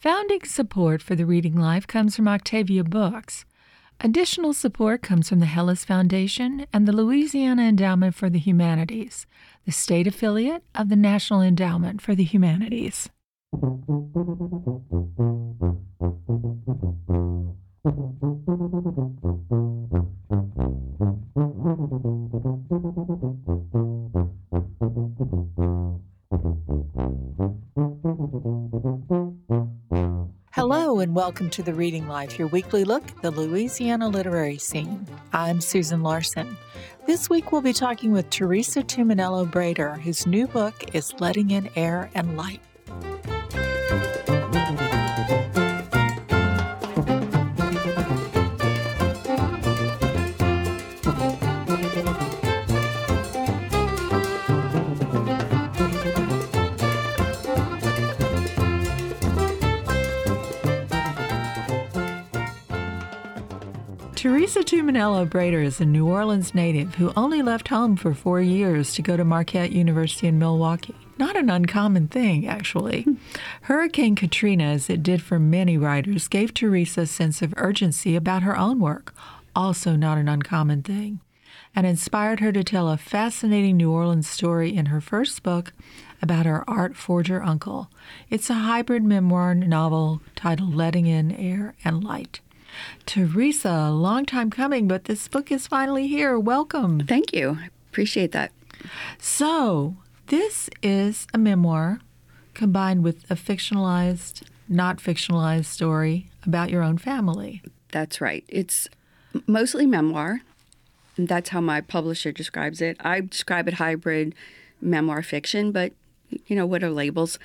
Founding support for the Reading Life comes from Octavia Books. Additional support comes from the Helis Foundation and the Louisiana Endowment for the Humanities, the state affiliate of the National Endowment for the Humanities. Hello and welcome to the Reading Life, your weekly look at the Louisiana literary scene. I'm Susan Larson. This week we'll be talking with Teresa Tumminello Brader, whose new book is Letting in Air and Light. Teresa Tumminello Brader is a New Orleans native who only left home for four years to go to Marquette University in Milwaukee. Not an uncommon thing, actually. Hurricane Katrina, as it did for many writers, gave Teresa a sense of urgency about her own work, also not an uncommon thing, and inspired her to tell a fascinating New Orleans story in her first book about her art forger uncle. It's a hybrid memoir novel titled Letting in Air and Light. Teresa, a long time coming, but this book is finally here. Welcome. Thank you. I appreciate that. So, this is a memoir combined with a fictionalized, not fictionalized story about your own family. That's right. It's mostly memoir. And that's how my publisher describes it. I describe it hybrid memoir fiction, but you know, what are labels?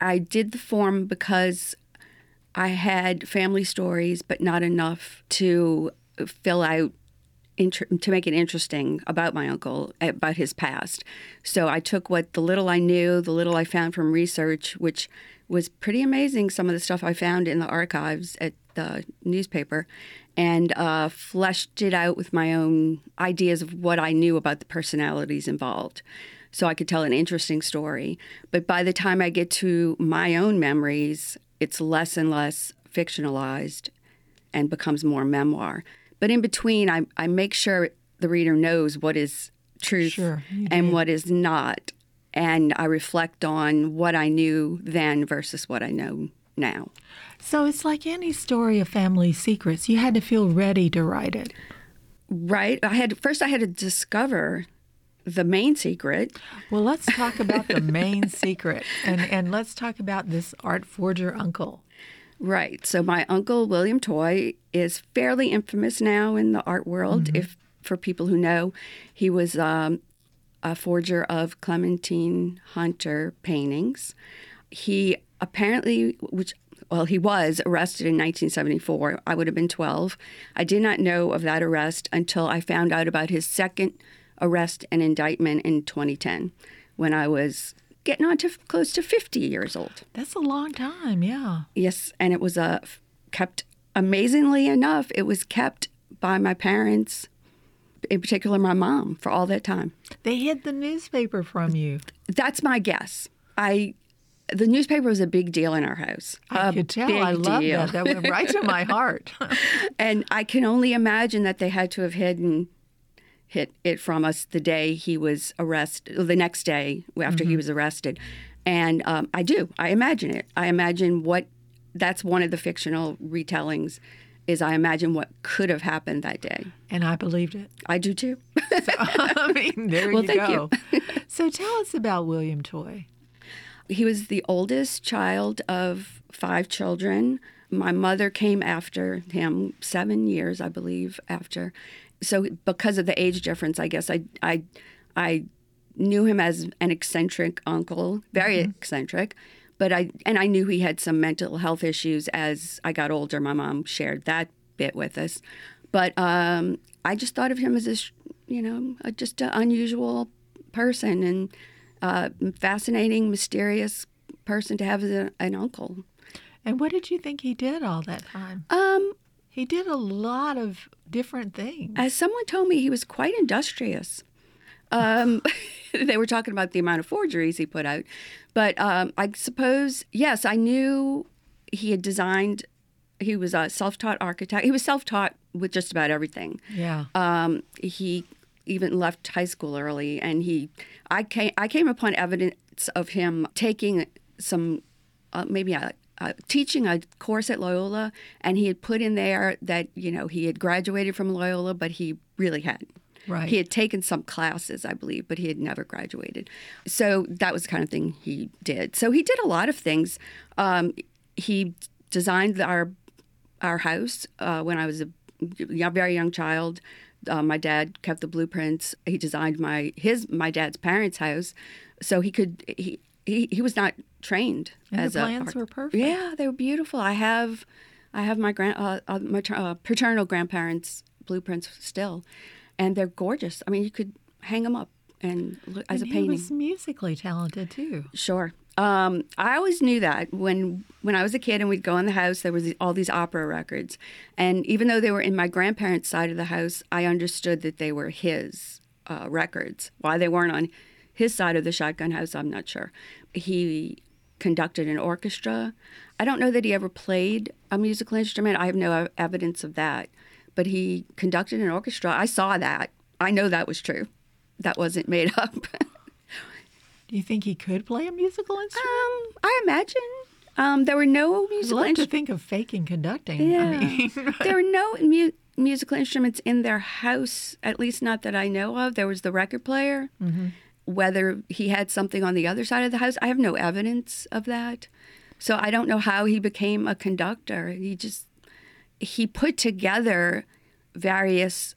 I did the form because I had family stories, but not enough to fill out to make it interesting about my uncle, about his past. So I took what the little I knew, the little I found from research, which was pretty amazing. Some of the stuff I found in the archives at the newspaper, and uh, fleshed it out with my own ideas of what I knew about the personalities involved. So I could tell an interesting story. But by the time I get to my own memories, it's less and less fictionalized and becomes more memoir. But in between, I, I make sure the reader knows what is truth sure, and what is not. And I reflect on what I knew then versus what I know now. So it's like any story of family secrets. You had to feel ready to write it. Right. I had first I had to discover the main secret. Well, let's talk about the main secret and, and let's talk about this art forger uncle. Right. So my uncle William Toye is fairly infamous now in the art world. Mm-hmm. If for people who know, he was um, a forger of Clementine Hunter paintings. He apparently, which well, he was arrested in 1974. I would have been 12. I did not know of that arrest until I found out about his second arrest and indictment in 2010 when I was getting on to close to 50 years old. That's a long time, yeah. Yes, and it was uh, kept, amazingly enough, it was kept by my parents, in particular my mom, for all that time. They hid the newspaper from you. That's my guess. I the newspaper was a big deal in our house. I a could tell. I love that. That went right to my heart. and I can only imagine that they had to have hidden hit it from us the day he was arrested, the next day after mm-hmm. he was arrested. And um, I do. I imagine it. I imagine what that's one of the fictional retellings is I imagine what could have happened that day. And I believed it. I do too. so, I mean, there well, you thank go. You. so tell us about William Toye. He was the oldest child of five children. My mother came after him seven years, I believe, after so because of the age difference, I guess I I I knew him as an eccentric uncle, very mm-hmm. eccentric. But I and I knew he had some mental health issues as I got older. My mom shared that bit with us, but um, I just thought of him as this, you know, a, just an unusual person and uh, fascinating, mysterious person to have as a, an uncle. And what did you think he did all that time? Um, he did a lot of different things. As someone told me, he was quite industrious. Um, they were talking about the amount of forgeries he put out. But um, I suppose, yes, I knew he had designed. He was a self-taught architect. He was self-taught with just about everything. Yeah. Um, he even left high school early, and he, I came, I came upon evidence of him taking some, uh, maybe a, a, teaching a course at Loyola, and he had put in there that you know he had graduated from Loyola, but he really hadn't. Right. He had taken some classes, I believe, but he had never graduated. So that was the kind of thing he did. So he did a lot of things. Um, he designed our our house uh, when I was a very young child. Uh, my dad kept the blueprints. He designed my his my dad's parents' house, so he could he he, he was not trained And as the a plans were perfect. Yeah, they were beautiful. I have I have my grand uh, uh, mater- uh, paternal grandparents' blueprints still, and they're gorgeous. I mean, you could hang them up and look as and a painting. He was musically talented too. Sure. Um, I always knew that when when I was a kid and we'd go in the house, there was all these opera records, and even though they were in my grandparents' side of the house, I understood that they were his uh, records. Why they weren't on his side of the shotgun house, I'm not sure. He conducted an orchestra. I don't know that he ever played a musical instrument. I have no evidence of that, but he conducted an orchestra. I saw that. I know that was true. That wasn't made up. Do you think he could play a musical instrument? Um, I imagine. Um, there were no I'd musical love to think of faking conducting. Yeah. I mean, there were no mu- musical instruments in their house, at least not that I know of. There was the record player. Whether he had something on the other side of the house, I have no evidence of that. So I don't know how he became a conductor. He just he put together various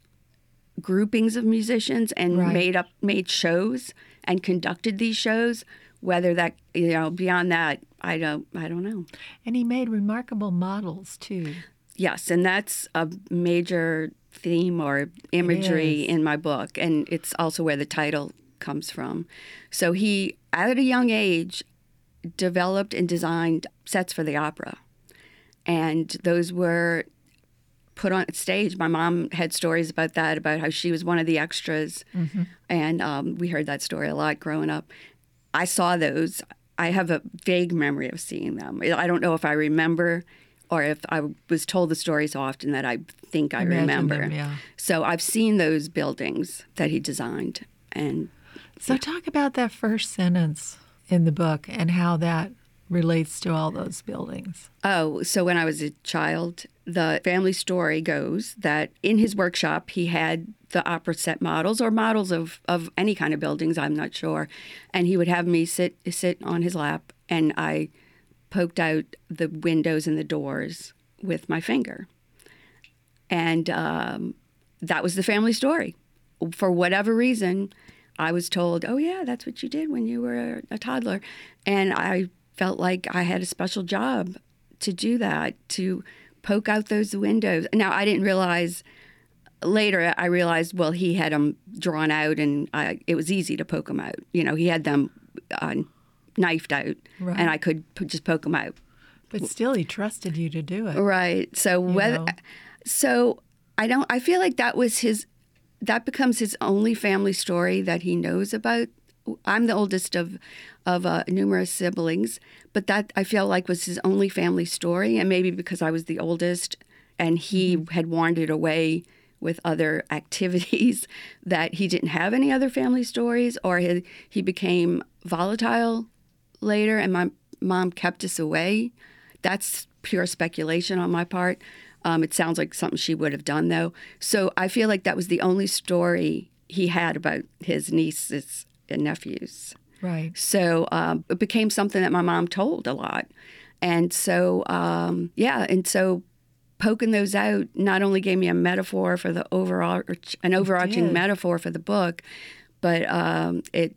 groupings of musicians and Right. made up made shows and conducted these shows. Whether that you know beyond that, I don't I don't know. and he made remarkable models too. Yes, and that's a major theme or imagery in my book, and it's also where the title comes from. So he, at a young age, developed and designed sets for the opera, and those were put on stage. My mom had stories about that, about how she was one of the extras, and um, we heard that story a lot growing up. I saw those. I have a vague memory of seeing them. I don't know if I remember or if I was told the story so often that I think I Imagine remember. them, yeah. So I've seen those buildings that he designed, and So talk about that first sentence in the book and how that relates to all those buildings. Oh, so when I was a child, the family story goes that in his workshop he had the opera set models or models of, of any kind of buildings, I'm not sure. And he would have me sit sit on his lap and I poked out the windows and the doors with my finger. And um, that was the family story. For whatever reason, I was told, oh, yeah, that's what you did when you were a toddler. And I felt like I had a special job to do that, to poke out those windows. Now, I didn't realize later, I realized, well, he had them drawn out and I, it was easy to poke them out. You know, he had them uh, knifed out Right. and I could p- just poke them out. But still, he trusted you to do it. Right. So whether know? so I don't I feel like that was his that becomes his only family story that he knows about. I'm the oldest of of uh, numerous siblings, but that I feel like was his only family story and maybe because I was the oldest and he had wandered away with other activities that he didn't have any other family stories or he, he became volatile later and my mom kept us away that's pure speculation on my part. Um, it sounds like something she would have done, though. So I feel like that was the only story he had about his nieces and nephews. Right. So um, it became something that my mom told a lot. And so, um, yeah, and so poking those out not only gave me a metaphor for the overall, an overarching metaphor for the book, but um, it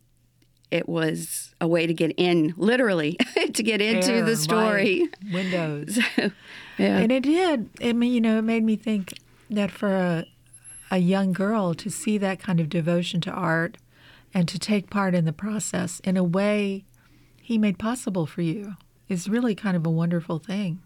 it was a way to get in, literally, to get into Air the story. light, windows. yeah. And it did. I mean, you know, it made me think that for a, a young girl to see that kind of devotion to art and to take part in the process in a way he made possible for you is really kind of a wonderful thing.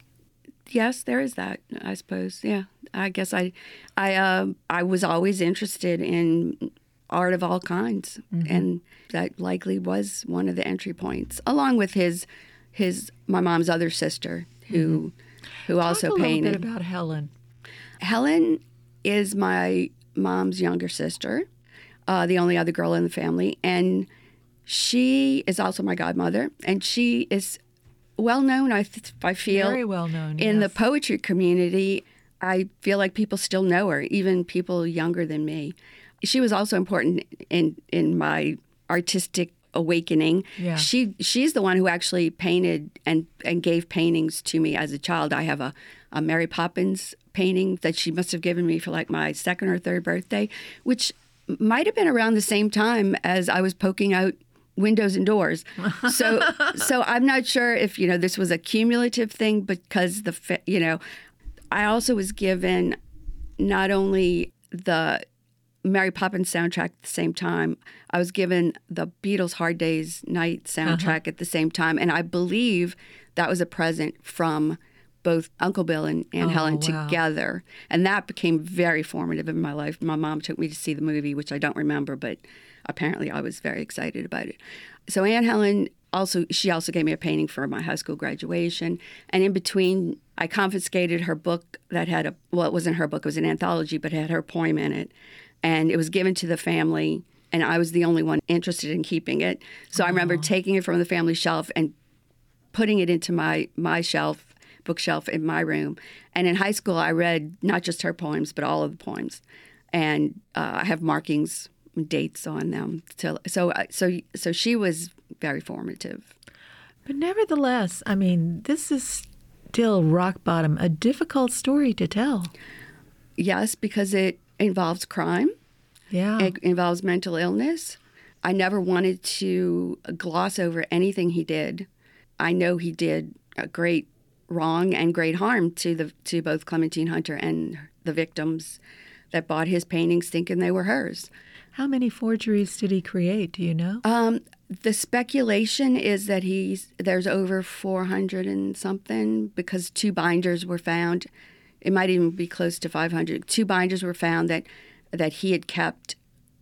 yes, there is that. I suppose. Yeah, I guess I, I, um I was always interested in art of all kinds, and that likely was one of the entry points, along with his, his my mom's other sister, who who also Talk a little painted. bit about Helen. Helen is my mom's younger sister, uh, the only other girl in the family, and she is also my godmother, and she is well known. I th- I feel Very well known. in the poetry community. I feel like people still know her, even people younger than me. She was also important in in my artistic awakening. Yeah. She she's the one who actually painted and and gave paintings to me as a child. I have a, a Mary Poppins painting that she must have given me for like my second or third birthday, which might have been around the same time as I was poking out windows and doors. So so I'm not sure if you know this was a cumulative thing because the you know I also was given not only the Mary Poppins soundtrack at the same time. I was given the Beatles Hard Days Night uh-huh. soundtrack at the same time. And I believe that was a present from both Uncle Bill and Aunt Oh, Helen wow. together. And that became very formative in my life. My mom took me to see the movie, which I don't remember, but apparently I was very excited about it. So Aunt Helen also she also gave me a painting for my high school graduation. And in between I confiscated her book that had a well, it wasn't her book, it was an anthology, but it had her poem in it and it was given to the family and i was the only one interested in keeping it. So i remember taking it from the family shelf and putting it into my my shelf bookshelf in my room. And in high school i read not just her poems but all of the poems. And uh, i have markings dates on them so so so so she was very formative. But nevertheless, I mean, this is still rock bottom, a difficult story to tell. yes because it involves crime Yeah. It involves mental illness. I never wanted to gloss over anything he did. I know he did a great wrong and great harm to the to both Clementine Hunter and the victims that bought his paintings thinking they were hers. How many forgeries did he create? Do you know? Um, the speculation is that he's there's over 400 and something because two binders were found. It might even be close to 500. Two binders were found that that he had kept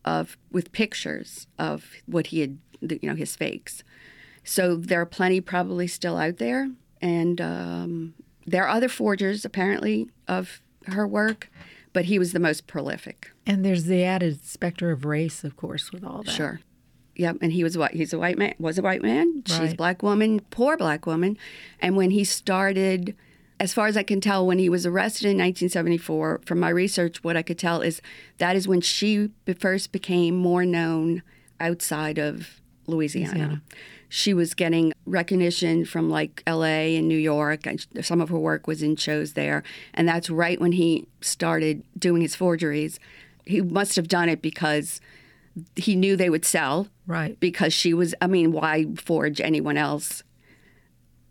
of with pictures of what he had, you know, his fakes. So there are plenty probably still out there, and um, there are other forgers apparently of her work, but he was the most prolific. and there's the added specter of race, of course, with all that. Sure. Yep, and he was what? He's a white man. Was a white man. She's a black woman, poor black woman. And when he started, as far as I can tell, when he was arrested in 1974, from my research, what I could tell is that is when she first became more known outside of Louisiana. Louisiana. She was getting recognition from like L.A. and New York, and some of her work was in shows there. And that's right when he started doing his forgeries. He must have done it because he knew they would sell Right. because she was i mean why forge anyone else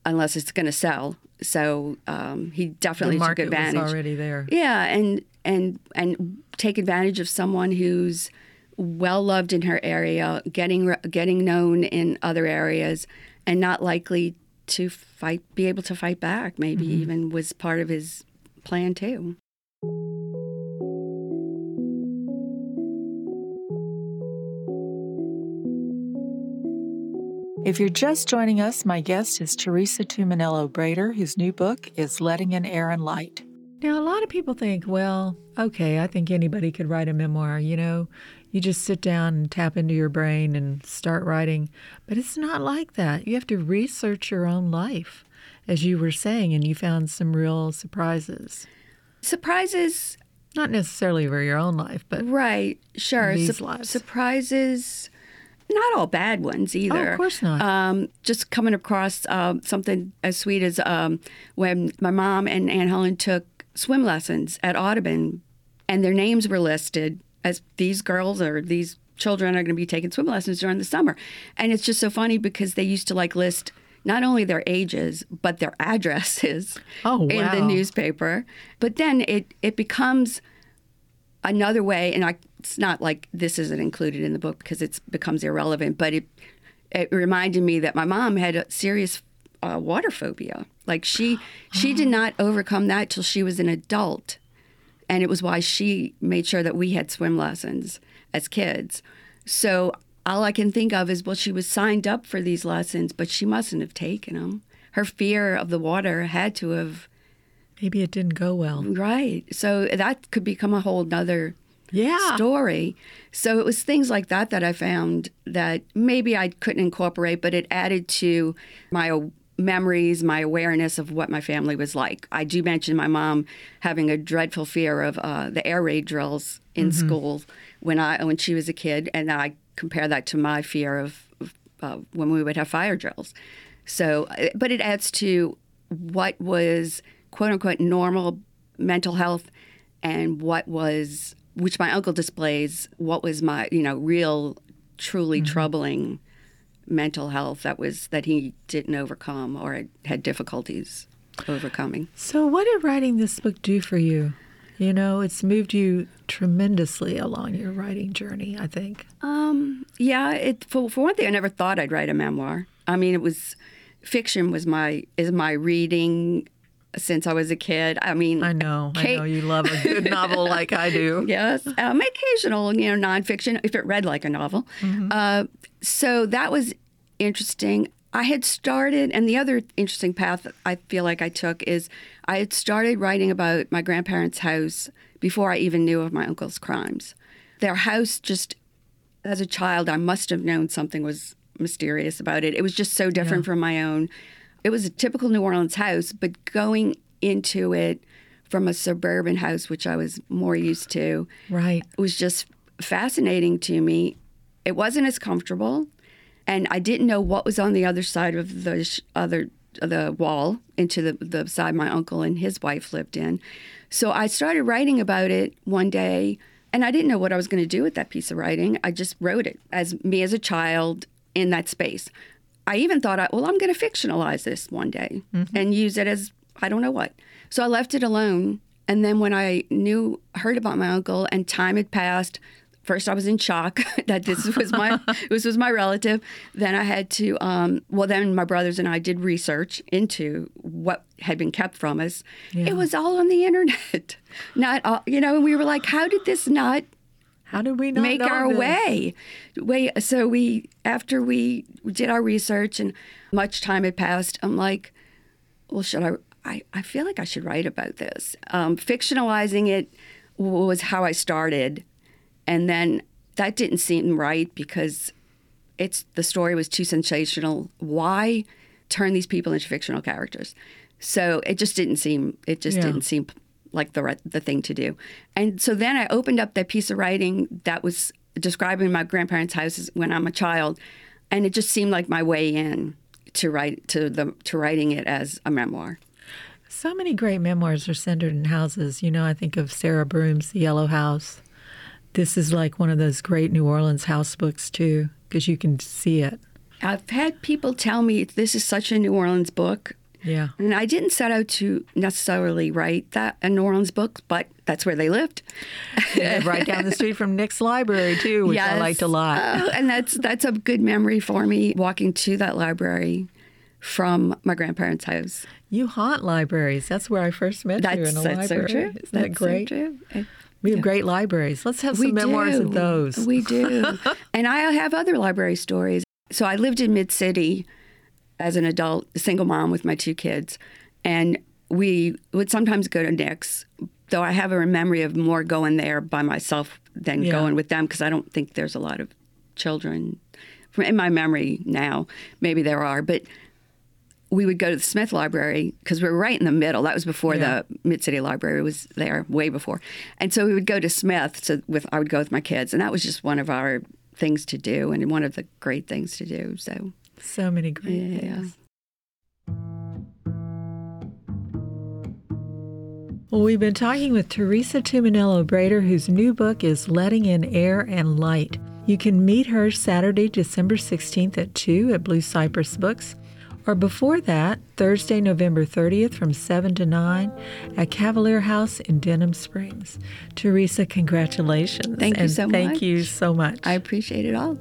unless it's going to sell so um, he definitely took advantage was already there. yeah and and and take advantage of someone who's well loved in her area getting getting known in other areas and not likely to fight be able to fight back maybe even was part of his plan too If you're just joining us, my guest is Teresa Tumminello Brader, whose new book is Letting in Air and Light. Now, a lot of people think, well, okay, I think anybody could write a memoir. You know, you just sit down and tap into your brain and start writing. But it's not like that. You have to research your own life, as you were saying, and you found some real surprises. surprises Not necessarily for your own life, but Right, sure. these Sup- lives. Surprises, not all bad ones either. Oh, of course not. Um, just coming across um, something as sweet as um, when my mom and Aunt Helen took swim lessons at Audubon, and their names were listed as these girls or these children are going to be taking swim lessons during the summer. And it's just so funny because they used to like list not only their ages but their addresses Oh, in the newspaper. But then it it becomes another way, and I, it's not like this isn't included in the book because it becomes irrelevant, but it it reminded me that my mom had a serious uh, water phobia. Like she she did not overcome that till she was an adult, and it was why she made sure that we had swim lessons as kids. So all I can think of is well, she was signed up for these lessons, but she mustn't have taken them. her fear of the water had to have Maybe it didn't go well. right. So that could become a whole nother Yeah. story. So it was things like that that I found that maybe I couldn't incorporate, but it added to my memories, my awareness of what my family was like. I do mention my mom having a dreadful fear of uh, the air raid drills in school when I when she was a kid, and I compare that to my fear of, of uh, when we would have fire drills. So, uh, but it adds to what was quote unquote normal mental health and what was, which my uncle displays, what was my, you know, real, truly troubling mental health that was, that he didn't overcome or had, had difficulties overcoming. So, what did writing this book do for you? You know, it's moved you tremendously along your writing journey, I think. Um, yeah, it, for, for one thing, I never thought I'd write a memoir. I mean, it was, fiction was my, is my reading since I was a kid. I mean, I know. I know you love a good novel like I do. yes, um, occasional, you know, nonfiction if it read like a novel. Uh, so that was interesting. I had started, and the other interesting path I feel like I took is I had started writing about my grandparents' house before I even knew of my uncle's crimes. Their house, just as a child, I must have known something was mysterious about it. It was just so different from my own. It was a typical New Orleans house, but going into it from a suburban house, which I was more used to, Right. was just fascinating to me. It wasn't as comfortable, and I didn't know what was on the other side of the sh- other the wall into the the side my uncle and his wife lived in. So I started writing about it one day, and I didn't know what I was going to do with that piece of writing. I just wrote it as me as a child in that space. I even thought, I, well, I'm going to fictionalize this one day and use it as I don't know what. So I left it alone. And then when I knew, heard about my uncle, and time had passed, first I was in shock that this was my this was my relative. Then I had to, um, well, then my brothers and I did research into what had been kept from us. Yeah. It was all on the internet, not all, you know. And we were like, how did this not How did we not make our this? way. Wait, so we after we did our research and much time had passed, I'm like, well, should I? I, I feel like I should write about this. Um, fictionalizing it was how I started, and then that didn't seem right because it's the story was too sensational. Why turn these people into fictional characters? So it just didn't seem. It just Yeah. didn't seem like the the thing to do. And so then I opened up that piece of writing that was describing my grandparents' houses when I'm a child, and it just seemed like my way in to write to the to writing it as a memoir. So many great memoirs are centered in houses. You know, I think of Sarah Broom's The Yellow House. This is like one of those great New Orleans house books, too, because you can see it. I've had people tell me this is such a New Orleans book. Yeah. And I didn't set out to necessarily write that a New Orleans book, but that's where they lived. And right down the street from Nix library, too, which I liked a lot. Oh, and that's that's a good memory for me walking to that library from my grandparents' house. you haunt libraries. That's where I first met you That's, in a that's so true. Isn't that That's so great? true. And We have great libraries. Let's have some we memoirs do. of those. We do. and I have other library stories. So I lived in Mid City as an adult, single mom with my two kids, and we would sometimes go to Nix. Though I have a memory of more going there by myself than Yeah. going with them because I don't think there's a lot of children in my memory now. Maybe there are, but we would go to the Smith Library because we were right in the middle. That was before Yeah. the Mid City Library was there, way before. And so we would go to Smith. So with I would go with my kids, and that was just one of our things to do, and one of the great things to do. So So many great Yeah. things. Well, we've been talking with Teresa Tumminello Brader, whose new book is Letting in Air and Light. You can meet her Saturday, December 16th at 2 at Blue Cypress Books, or before that, Thursday, November 30th from 7 to 9 at Cavalier House in Denham Springs. Teresa, congratulations. Thank you so Thank much. Thank you so much. I appreciate it all.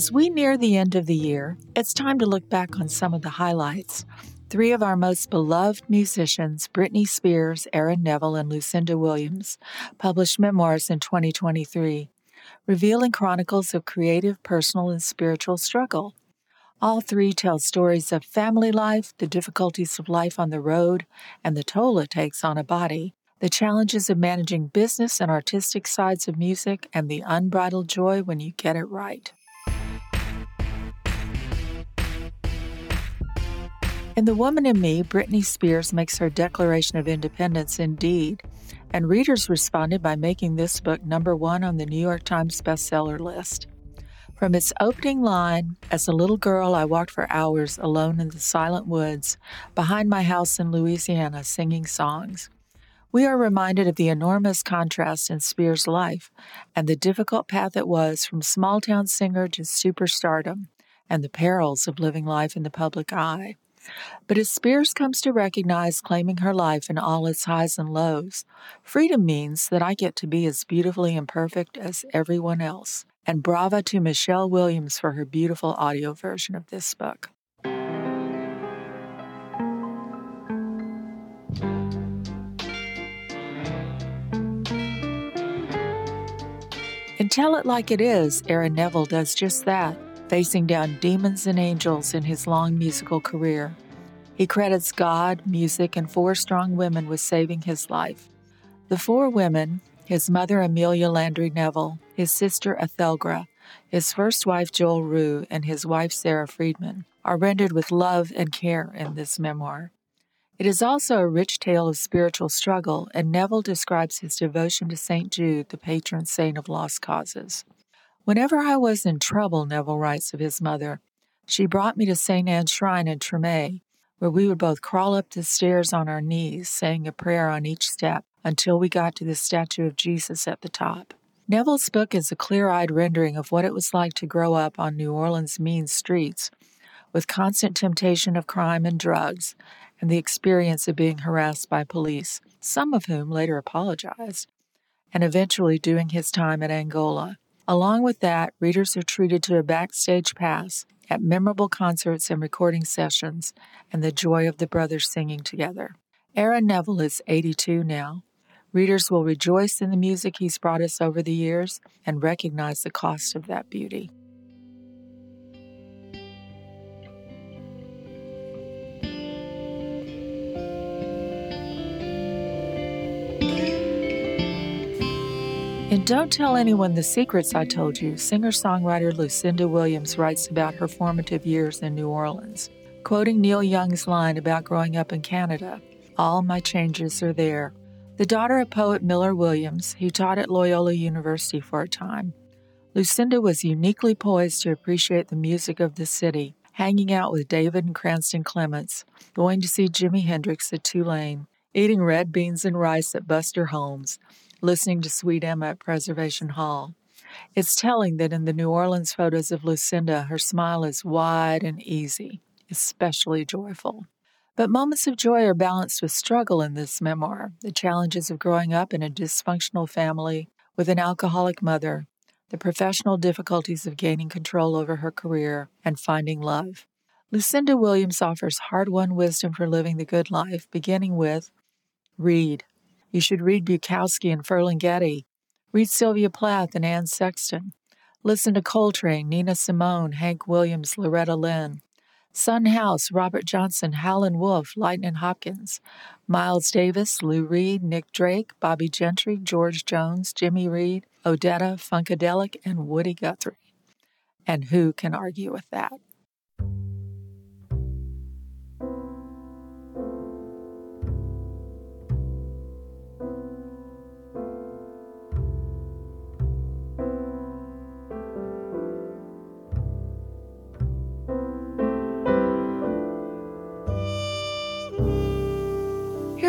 As we near the end of the year, it's time to look back on some of the highlights. Three of our most beloved musicians, Britney Spears, Aaron Neville, and Lucinda Williams, published memoirs in 2023, revealing chronicles of creative, personal, and spiritual struggle. All three tell stories of family life, the difficulties of life on the road, and the toll it takes on a body, the challenges of managing business and artistic sides of music, and the unbridled joy when you get it right. In The Woman in Me, Britney Spears makes her declaration of independence indeed, and readers responded by making this book number one on the New York Times bestseller list. From its opening line, as a little girl, I walked for hours alone in the silent woods behind my house in Louisiana singing songs. We are reminded of the enormous contrast in Spears' life and the difficult path it was from small town singer to superstardom and the perils of living life in the public eye. But as Spears comes to recognize claiming her life in all its highs and lows, freedom means that I get to be as beautifully imperfect as everyone else and brava to Michelle Williams for her beautiful audio version of this book. In Tell It Like It Is, Aaron Neville does just that, facing down demons and angels in his long musical career. He credits God, music, and four strong women with saving his life. The four women, his mother Amelia Landry Neville, his sister Athelgra, his first wife Joel Roux, and his wife Sarah Friedman, are rendered with love and care in this memoir. It is also a rich tale of spiritual struggle, and Neville describes his devotion to St. Jude, the patron saint of lost causes. Whenever I was in trouble, Neville writes of his mother, she brought me to St. Anne's Shrine in Treme, where we would both crawl up the stairs on our knees, saying a prayer on each step, until we got to the statue of Jesus at the top. Neville's book is a clear eyed rendering of what it was like to grow up on New Orleans' mean streets, with constant temptation of crime and drugs, and the experience of being harassed by police, some of whom later apologized, and eventually doing his time at Angola. Along with that, readers are treated to a backstage pass at memorable concerts and recording sessions and the joy of the brothers singing together. Aaron Neville is 82 now, Readers will rejoice in the music he's brought us over the years and recognize the cost of that beauty. In Don't Tell Anyone the Secrets I Told You, singer songwriter Lucinda Williams writes about her formative years in New Orleans. Quoting Neil Young's line about growing up in Canada All my changes are there, the daughter of poet Miller Williams, who taught at Loyola University for a time, Lucinda was uniquely poised to appreciate the music of the city, hanging out with David and Cranston Clements, going to see Jimi Hendrix at Tulane, eating red beans and rice at Buster Holmes, listening to Sweet Emma at Preservation Hall. It's telling that in the New Orleans photos of Lucinda, her smile is wide and easy, especially joyful. But moments of joy are balanced with struggle in this memoir the challenges of growing up in a dysfunctional family with an alcoholic mother, the professional difficulties of gaining control over her career, and finding love. Lucinda Williams offers hard won wisdom for living the good life, beginning with read. You should read Bukowski and Ferlinghetti. Read Sylvia Plath and Anne Sexton. Listen to Coltrane, Nina Simone, Hank Williams, Loretta Lynn. Son House, Robert Johnson, Howlin' Wolf, Lightnin' Hopkins, Miles Davis, Lou Reed, Nick Drake, Bobbie Gentry, George Jones, Jimmy Reed, Odetta, Funkadelic, and Woody Guthrie. And who can argue with that?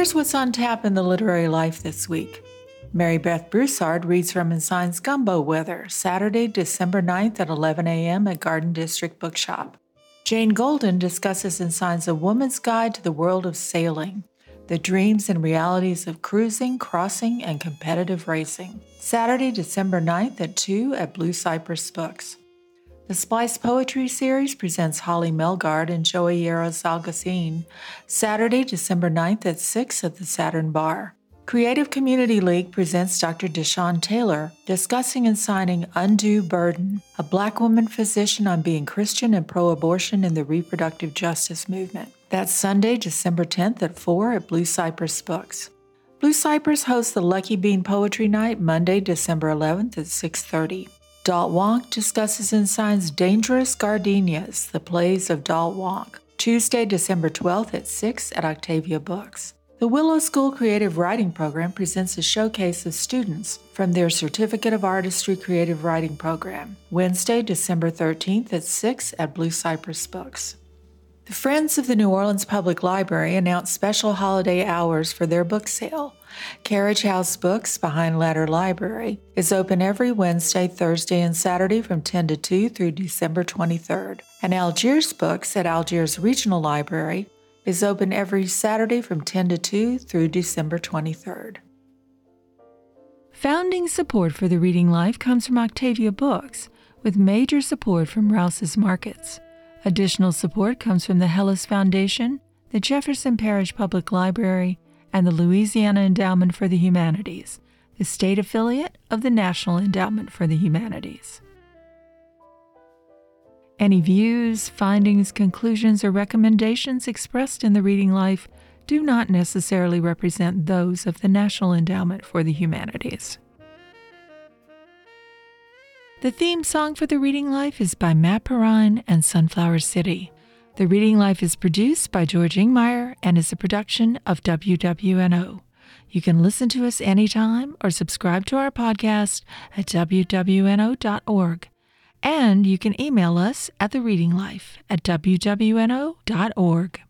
Here's what's on tap in the literary life this week. Mary Beth Broussard reads from Ensign's Gumbo Weather, Saturday, December 9th at 11 a.m. at Garden District Bookshop. Jane Golden discusses Ensign's A Woman's Guide to the World of Sailing, the dreams and realities of cruising, crossing, and competitive racing. Saturday, December 9th at 2 at Blue Cypress Books. The Splice Poetry Series presents Holly Melgard and Joey Yearous-Algozin Saturday, December 9th at 6 at the Saturn Bar. Creative Community League presents Dr. Deshawn Taylor discussing and signing Undue Burden, a black woman physician on being Christian and pro abortion in the reproductive justice movement. That's Sunday, December 10th at 4 at Blue Cypress Books. Blue Cypress hosts the Lucky Bean Poetry Night Monday, December 11th at 6:30. Dalt Wonk discusses and signs Dangerous Gardenias, the plays of Dalt Wonk, Tuesday, December 12th at 6 at Octavia Books. The Willow School Creative Writing Program presents a showcase of students from their Certificate of Artistry Creative Writing Program, Wednesday, December 13th at 6 at Blue Cypress Books. The Friends of the New Orleans Public Library announced special holiday hours for their book sale. Carriage House Books behind Latter Library is open every Wednesday, Thursday, and Saturday from 10 to 2 through December 23rd. And Algiers Books at Algiers Regional Library is open every Saturday from 10 to 2 through December 23rd. Founding support for the Reading Life comes from Octavia Books, with major support from Rouse's Markets. Additional support comes from the Helis Foundation, the Jefferson Parish Public Library, and the Louisiana Endowment for the Humanities, the state affiliate of the National Endowment for the Humanities. Any views, findings, conclusions, or recommendations expressed in the Reading Life do not necessarily represent those of the National Endowment for the Humanities. The theme song for The Reading Life is by Matt Perrine and Sunflower City. The Reading Life is produced by George Ingmire and is a production of WWNO. You can listen to us anytime or subscribe to our podcast at WWNO.org. And you can email us at the Reading Life at WWNO.org.